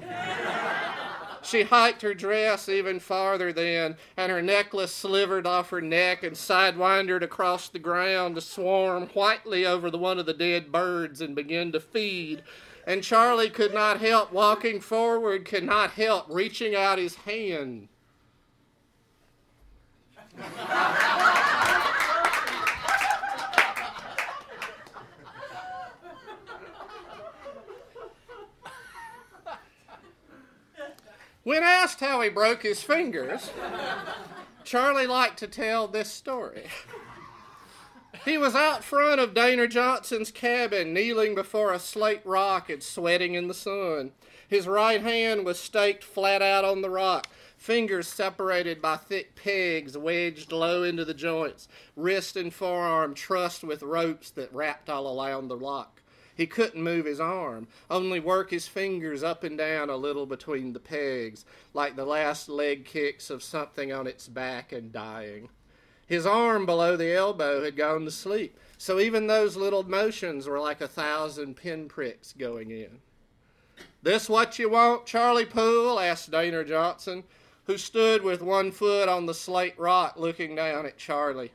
She hiked her dress even farther then, and her necklace slivered off her neck and sidewindered across the ground to swarm whitely over the one of the dead birds and begin to feed. And Charlie could not help walking forward, could not help reaching out his hand. When asked how he broke his fingers, Charlie liked to tell this story. He was out front of Daner Johnson's cabin, kneeling before a slate rock and sweating in the sun. His right hand was staked flat out on the rock, fingers separated by thick pegs wedged low into the joints, wrist and forearm trussed with ropes that wrapped all around the rock. He couldn't move his arm, only work his fingers up and down a little between the pegs, like the last leg kicks of something on its back and dying. His arm below the elbow had gone to sleep, so even those little motions were like a thousand pinpricks going in. This what you want, Charlie Poole? asked Daner Johnson, who stood with one foot on the slate rock looking down at Charlie.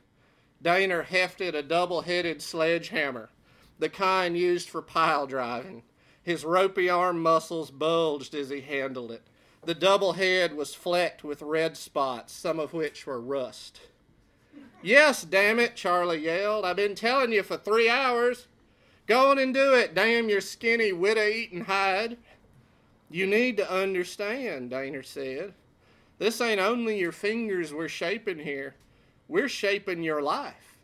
Daner hefted a double headed sledgehammer the kind used for pile driving. His ropey arm muscles bulged as he handled it. The double head was flecked with red spots, some of which were rust. Yes, damn it, Charlie yelled. I've been telling you for three hours. Go on and do it, damn your skinny, widow eating hide. You need to understand, Daner said. This ain't only your fingers we're shaping here, we're shaping your life.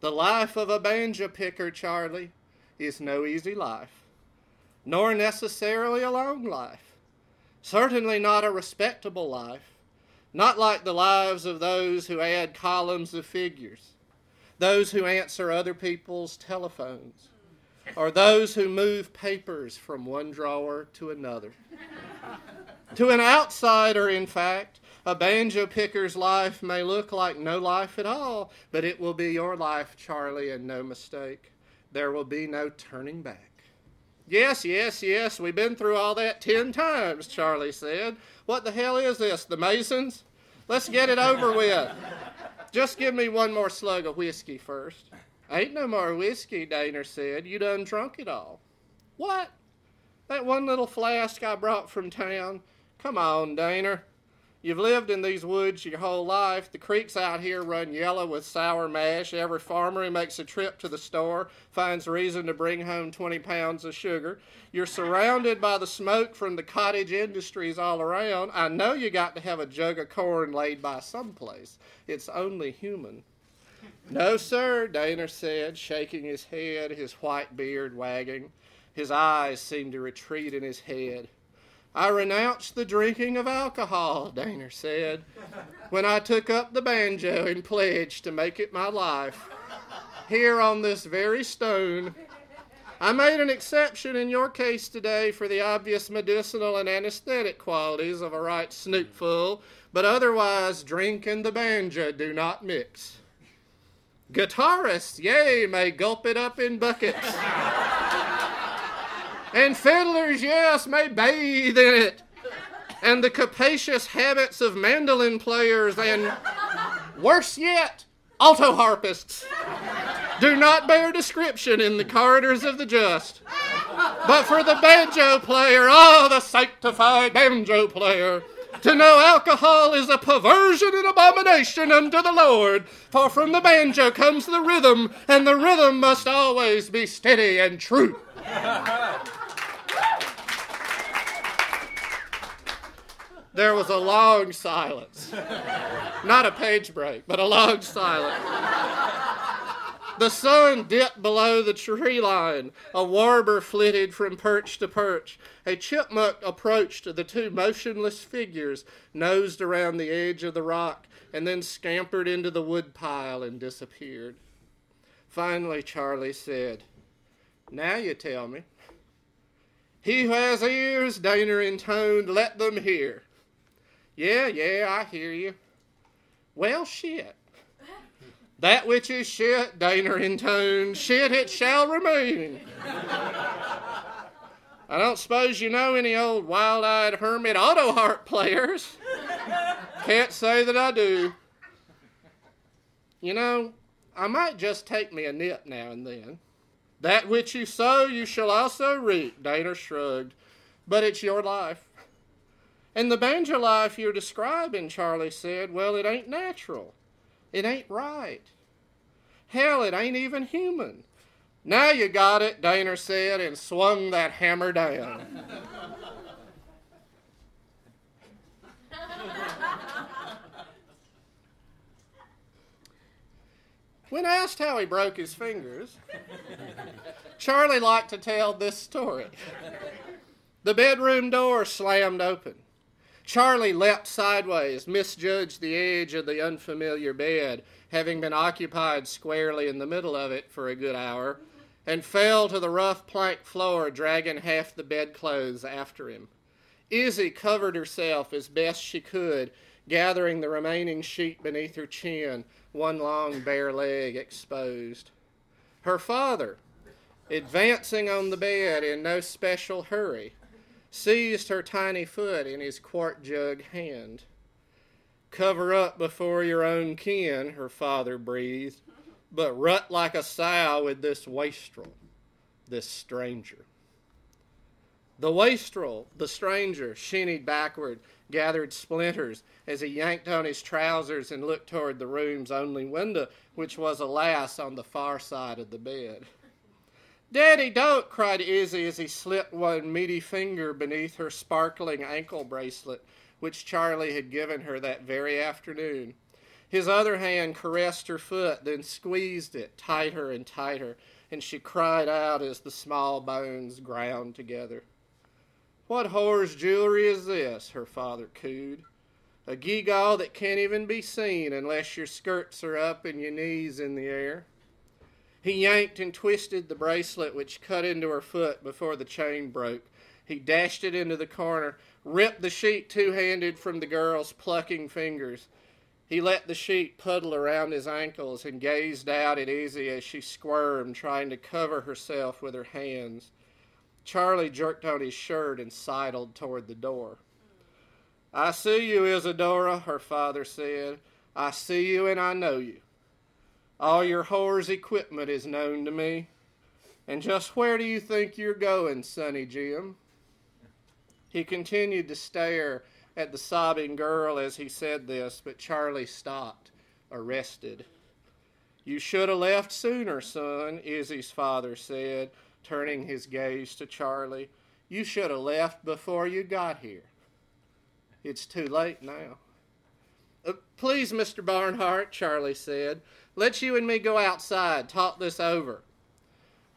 The life of a banjo picker, Charlie, is no easy life, nor necessarily a long life. Certainly not a respectable life, not like the lives of those who add columns of figures, those who answer other people's telephones, or those who move papers from one drawer to another. to an outsider, in fact, a banjo picker's life may look like no life at all, but it will be your life, Charlie, and no mistake. There will be no turning back. Yes, yes, yes, we've been through all that ten times, Charlie said. What the hell is this, the Masons? Let's get it over with. Just give me one more slug of whiskey first. Ain't no more whiskey, Daner said. You done drunk it all. What? That one little flask I brought from town? Come on, Daner. You've lived in these woods your whole life. The creeks out here run yellow with sour mash. Every farmer who makes a trip to the store finds reason to bring home 20 pounds of sugar. You're surrounded by the smoke from the cottage industries all around. I know you got to have a jug of corn laid by someplace. It's only human. No, sir, Daner said, shaking his head, his white beard wagging. His eyes seemed to retreat in his head. I renounced the drinking of alcohol, Daner said, when I took up the banjo and pledged to make it my life. Here on this very stone, I made an exception in your case today for the obvious medicinal and anesthetic qualities of a right snoopful, but otherwise drink and the banjo do not mix. Guitarists, yea, may gulp it up in buckets. And fiddlers, yes, may bathe in it. And the capacious habits of mandolin players and, worse yet, auto harpists do not bear description in the corridors of the just. But for the banjo player, oh, the sanctified banjo player, to know alcohol is a perversion and abomination unto the Lord. For from the banjo comes the rhythm, and the rhythm must always be steady and true. There was a long silence. Not a page break, but a long silence. The sun dipped below the tree line. A warbler flitted from perch to perch. A chipmunk approached the two motionless figures, nosed around the edge of the rock, and then scampered into the woodpile and disappeared. Finally, Charlie said, Now you tell me. He who has ears, Daner intoned, let them hear. Yeah, yeah, I hear you. Well, shit. That which is shit, Daner intoned, shit it shall remain. I don't suppose you know any old wild eyed hermit auto harp players. Can't say that I do. You know, I might just take me a nip now and then. That which you sow, you shall also reap, Daner shrugged. But it's your life. And the banjo life you're describing, Charlie said, well, it ain't natural. It ain't right. Hell, it ain't even human. Now you got it, Daner said, and swung that hammer down. when asked how he broke his fingers, Charlie liked to tell this story. The bedroom door slammed open. Charlie leapt sideways, misjudged the edge of the unfamiliar bed, having been occupied squarely in the middle of it for a good hour, and fell to the rough plank floor, dragging half the bedclothes after him. Izzy covered herself as best she could, gathering the remaining sheet beneath her chin, one long bare leg exposed. Her father, advancing on the bed in no special hurry, seized her tiny foot in his quart jug hand. Cover up before your own kin, her father breathed, but rut like a sow with this wastrel, this stranger. The wastrel, the stranger, shinnied backward, gathered splinters as he yanked on his trousers and looked toward the room's only window, which was, alas, on the far side of the bed. Daddy, don't, cried Izzy as he slipped one meaty finger beneath her sparkling ankle bracelet, which Charlie had given her that very afternoon. His other hand caressed her foot, then squeezed it tighter and tighter, and she cried out as the small bones ground together. What whore's jewelry is this? her father cooed. A gewgaw that can't even be seen unless your skirts are up and your knees in the air. He yanked and twisted the bracelet which cut into her foot before the chain broke. He dashed it into the corner, ripped the sheet two handed from the girl's plucking fingers. He let the sheet puddle around his ankles and gazed out at Izzy as she squirmed, trying to cover herself with her hands. Charlie jerked on his shirt and sidled toward the door. I see you, Isadora, her father said. I see you and I know you. All your whore's equipment is known to me. And just where do you think you're going, Sonny Jim? He continued to stare at the sobbing girl as he said this, but Charlie stopped, arrested. You should have left sooner, son, Izzy's father said, turning his gaze to Charlie. You should have left before you got here. It's too late now. Uh, please, Mr. Barnhart, Charlie said. Let you and me go outside, talk this over.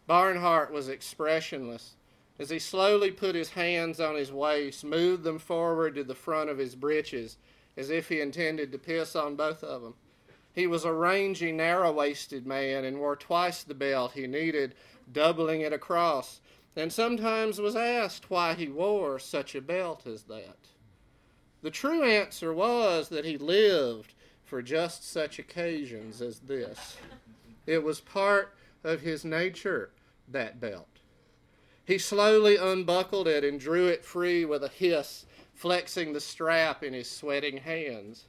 Barnhart was expressionless as he slowly put his hands on his waist, moved them forward to the front of his breeches, as if he intended to piss on both of them. He was a rangy, narrow waisted man and wore twice the belt he needed, doubling it across, and sometimes was asked why he wore such a belt as that. The true answer was that he lived for just such occasions as this. It was part of his nature, that belt. He slowly unbuckled it and drew it free with a hiss, flexing the strap in his sweating hands.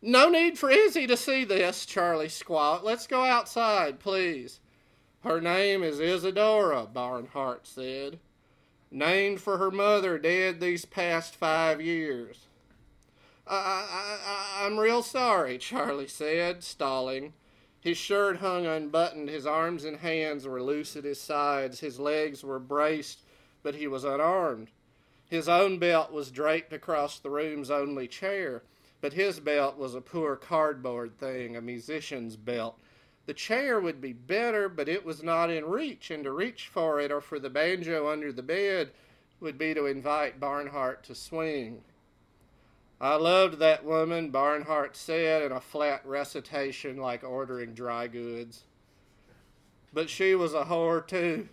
No need for Izzy to see this, Charlie squawked. Let's go outside, please. Her name is Isadora, Barnhart said. Named for her mother, dead these past five years. I, I, I'm real sorry, Charlie said, stalling. His shirt hung unbuttoned, his arms and hands were loose at his sides, his legs were braced, but he was unarmed. His own belt was draped across the room's only chair, but his belt was a poor cardboard thing, a musician's belt. The chair would be better, but it was not in reach, and to reach for it or for the banjo under the bed would be to invite Barnhart to swing. I loved that woman, Barnhart said in a flat recitation like ordering dry goods. But she was a whore, too.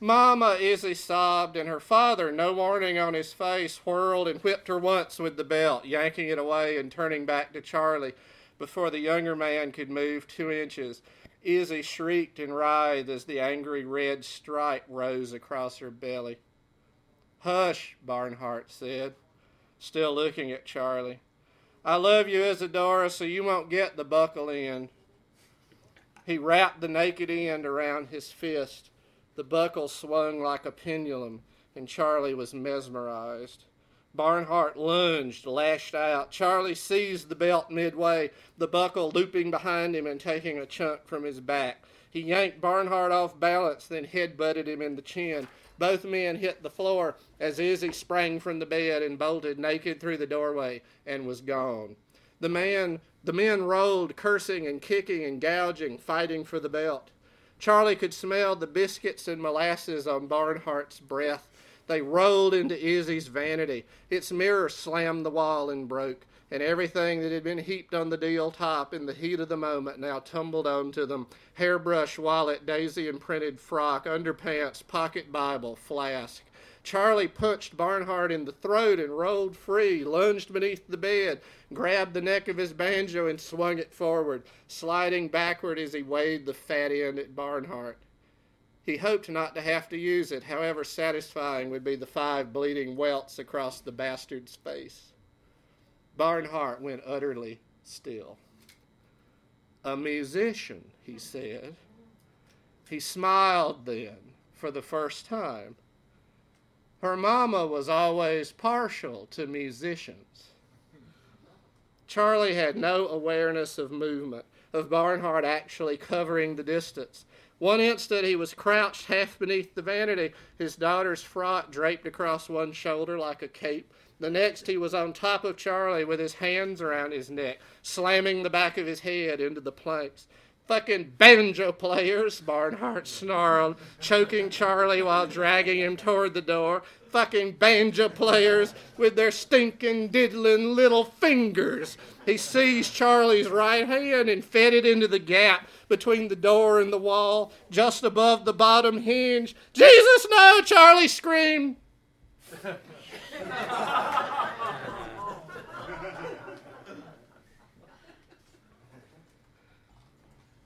Mama, Izzy sobbed, and her father, no warning on his face, whirled and whipped her once with the belt, yanking it away and turning back to Charlie before the younger man could move two inches. Izzy shrieked and writhed as the angry red stripe rose across her belly. Hush, Barnhart said, still looking at Charlie. I love you, Isadora, so you won't get the buckle end. He wrapped the naked end around his fist. The buckle swung like a pendulum, and Charlie was mesmerized. Barnhart lunged, lashed out. Charlie seized the belt midway, the buckle looping behind him and taking a chunk from his back. He yanked Barnhart off balance, then head-butted him in the chin. Both men hit the floor as Izzy sprang from the bed and bolted naked through the doorway and was gone. The man the men rolled, cursing and kicking and gouging, fighting for the belt. Charlie could smell the biscuits and molasses on Barnhart's breath. They rolled into Izzy's vanity. Its mirror slammed the wall and broke, and everything that had been heaped on the deal top in the heat of the moment now tumbled onto them hairbrush, wallet, daisy imprinted frock, underpants, pocket Bible, flask. Charlie punched Barnhart in the throat and rolled free, lunged beneath the bed, grabbed the neck of his banjo and swung it forward, sliding backward as he weighed the fat end at Barnhart. He hoped not to have to use it, however satisfying would be the five bleeding welts across the bastard's face. Barnhart went utterly still. A musician, he said. He smiled then for the first time. Her mama was always partial to musicians. Charlie had no awareness of movement, of Barnhart actually covering the distance. One instant he was crouched half beneath the vanity, his daughter's frock draped across one shoulder like a cape. The next he was on top of Charlie with his hands around his neck, slamming the back of his head into the planks. Fucking banjo players, Barnhart snarled, choking Charlie while dragging him toward the door. Fucking banjo players with their stinking, diddling little fingers. He seized Charlie's right hand and fed it into the gap between the door and the wall, just above the bottom hinge. Jesus, no! Charlie screamed.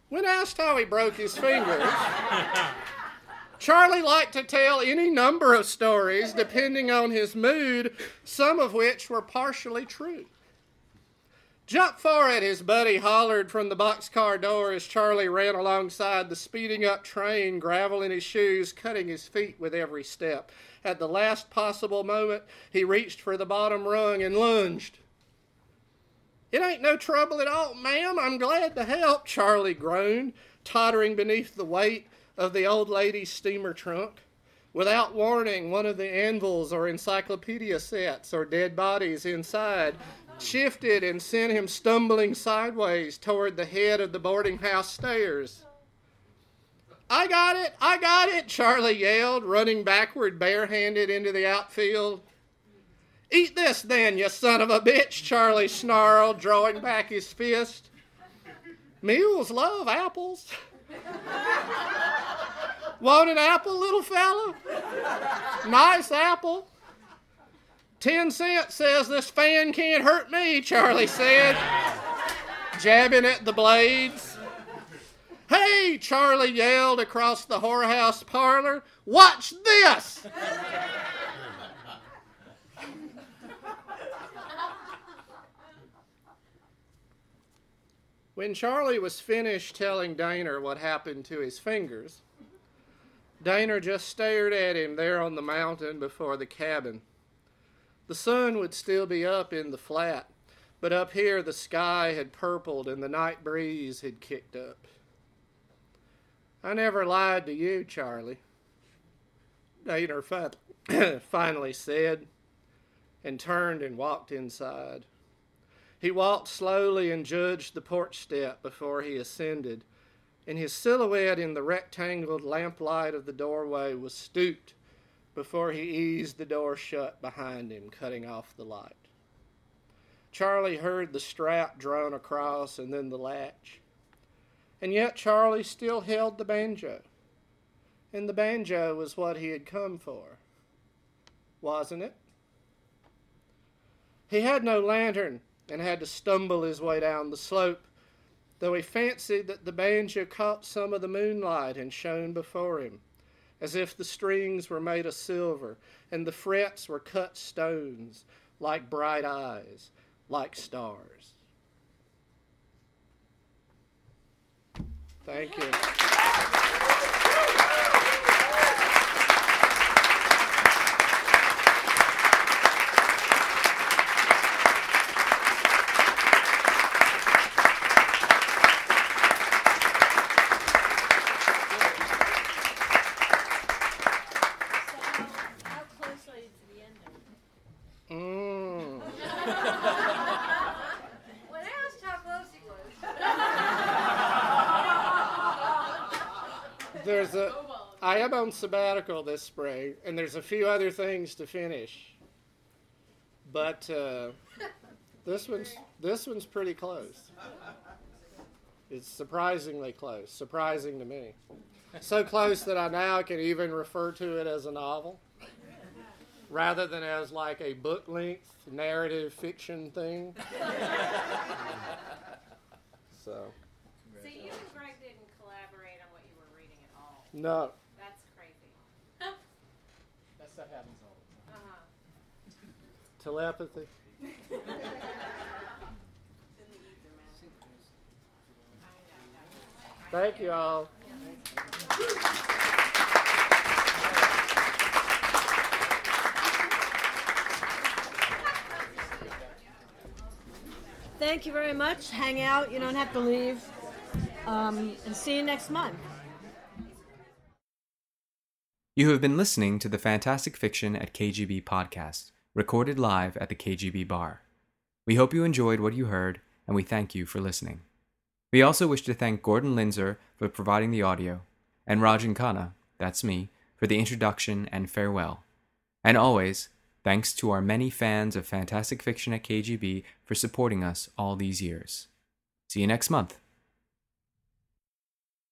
When asked how he broke his fingers, Charlie liked to tell any number of stories depending on his mood, some of which were partially true. Jump for it, his buddy hollered from the boxcar door as Charlie ran alongside the speeding up train, gravel in his shoes, cutting his feet with every step. At the last possible moment, he reached for the bottom rung and lunged. It ain't no trouble at all, ma'am. I'm glad to help, Charlie groaned, tottering beneath the weight of the old lady's steamer trunk. Without warning, one of the anvils or encyclopedia sets or dead bodies inside shifted and sent him stumbling sideways toward the head of the boarding house stairs. I got it! I got it! Charlie yelled, running backward barehanded into the outfield. Eat this then, you son of a bitch, Charlie snarled, drawing back his fist. Mules love apples. Want an apple, little fella? Nice apple. Ten cents says this fan can't hurt me, Charlie said, jabbing at the blades. Hey, Charlie yelled across the whorehouse parlor. Watch this! When Charlie was finished telling Daner what happened to his fingers, Daner just stared at him there on the mountain before the cabin. The sun would still be up in the flat, but up here the sky had purpled and the night breeze had kicked up. I never lied to you, Charlie, Daner finally said, and turned and walked inside. He walked slowly and judged the porch step before he ascended, and his silhouette in the rectangled lamplight of the doorway was stooped before he eased the door shut behind him, cutting off the light. Charlie heard the strap drawn across and then the latch. And yet Charlie still held the banjo. And the banjo was what he had come for, wasn't it? He had no lantern and had to stumble his way down the slope. though he fancied that the banjo caught some of the moonlight and shone before him, as if the strings were made of silver and the frets were cut stones, like bright eyes, like stars. Thank you. So, how close are you to the ending? Mm. When I asked how close he was. There's a. I am on sabbatical this spring, and there's a few other things to finish. But uh, this one's this one's pretty close. It's surprisingly close. Surprising to me. So close that I now can even refer to it as a novel, rather than as like a book length narrative fiction thing. so So you and Greg didn't collaborate on what you were reading at all. no. That's crazy. That stuff happens all the time. Uh-huh. Telepathy. Thank you all. Thank you very much. Hang out. You don't have to leave. Um, and see you next month. You have been listening to the Fantastic Fiction at KGB podcast, recorded live at the KGB bar. We hope you enjoyed what you heard, and we thank you for listening. We also wish to thank Gordon Linzer for providing the audio, and Rajan Khanna, that's me, for the introduction and farewell. And always, thanks to our many fans of Fantastic Fiction at KGB for supporting us all these years. See you next month.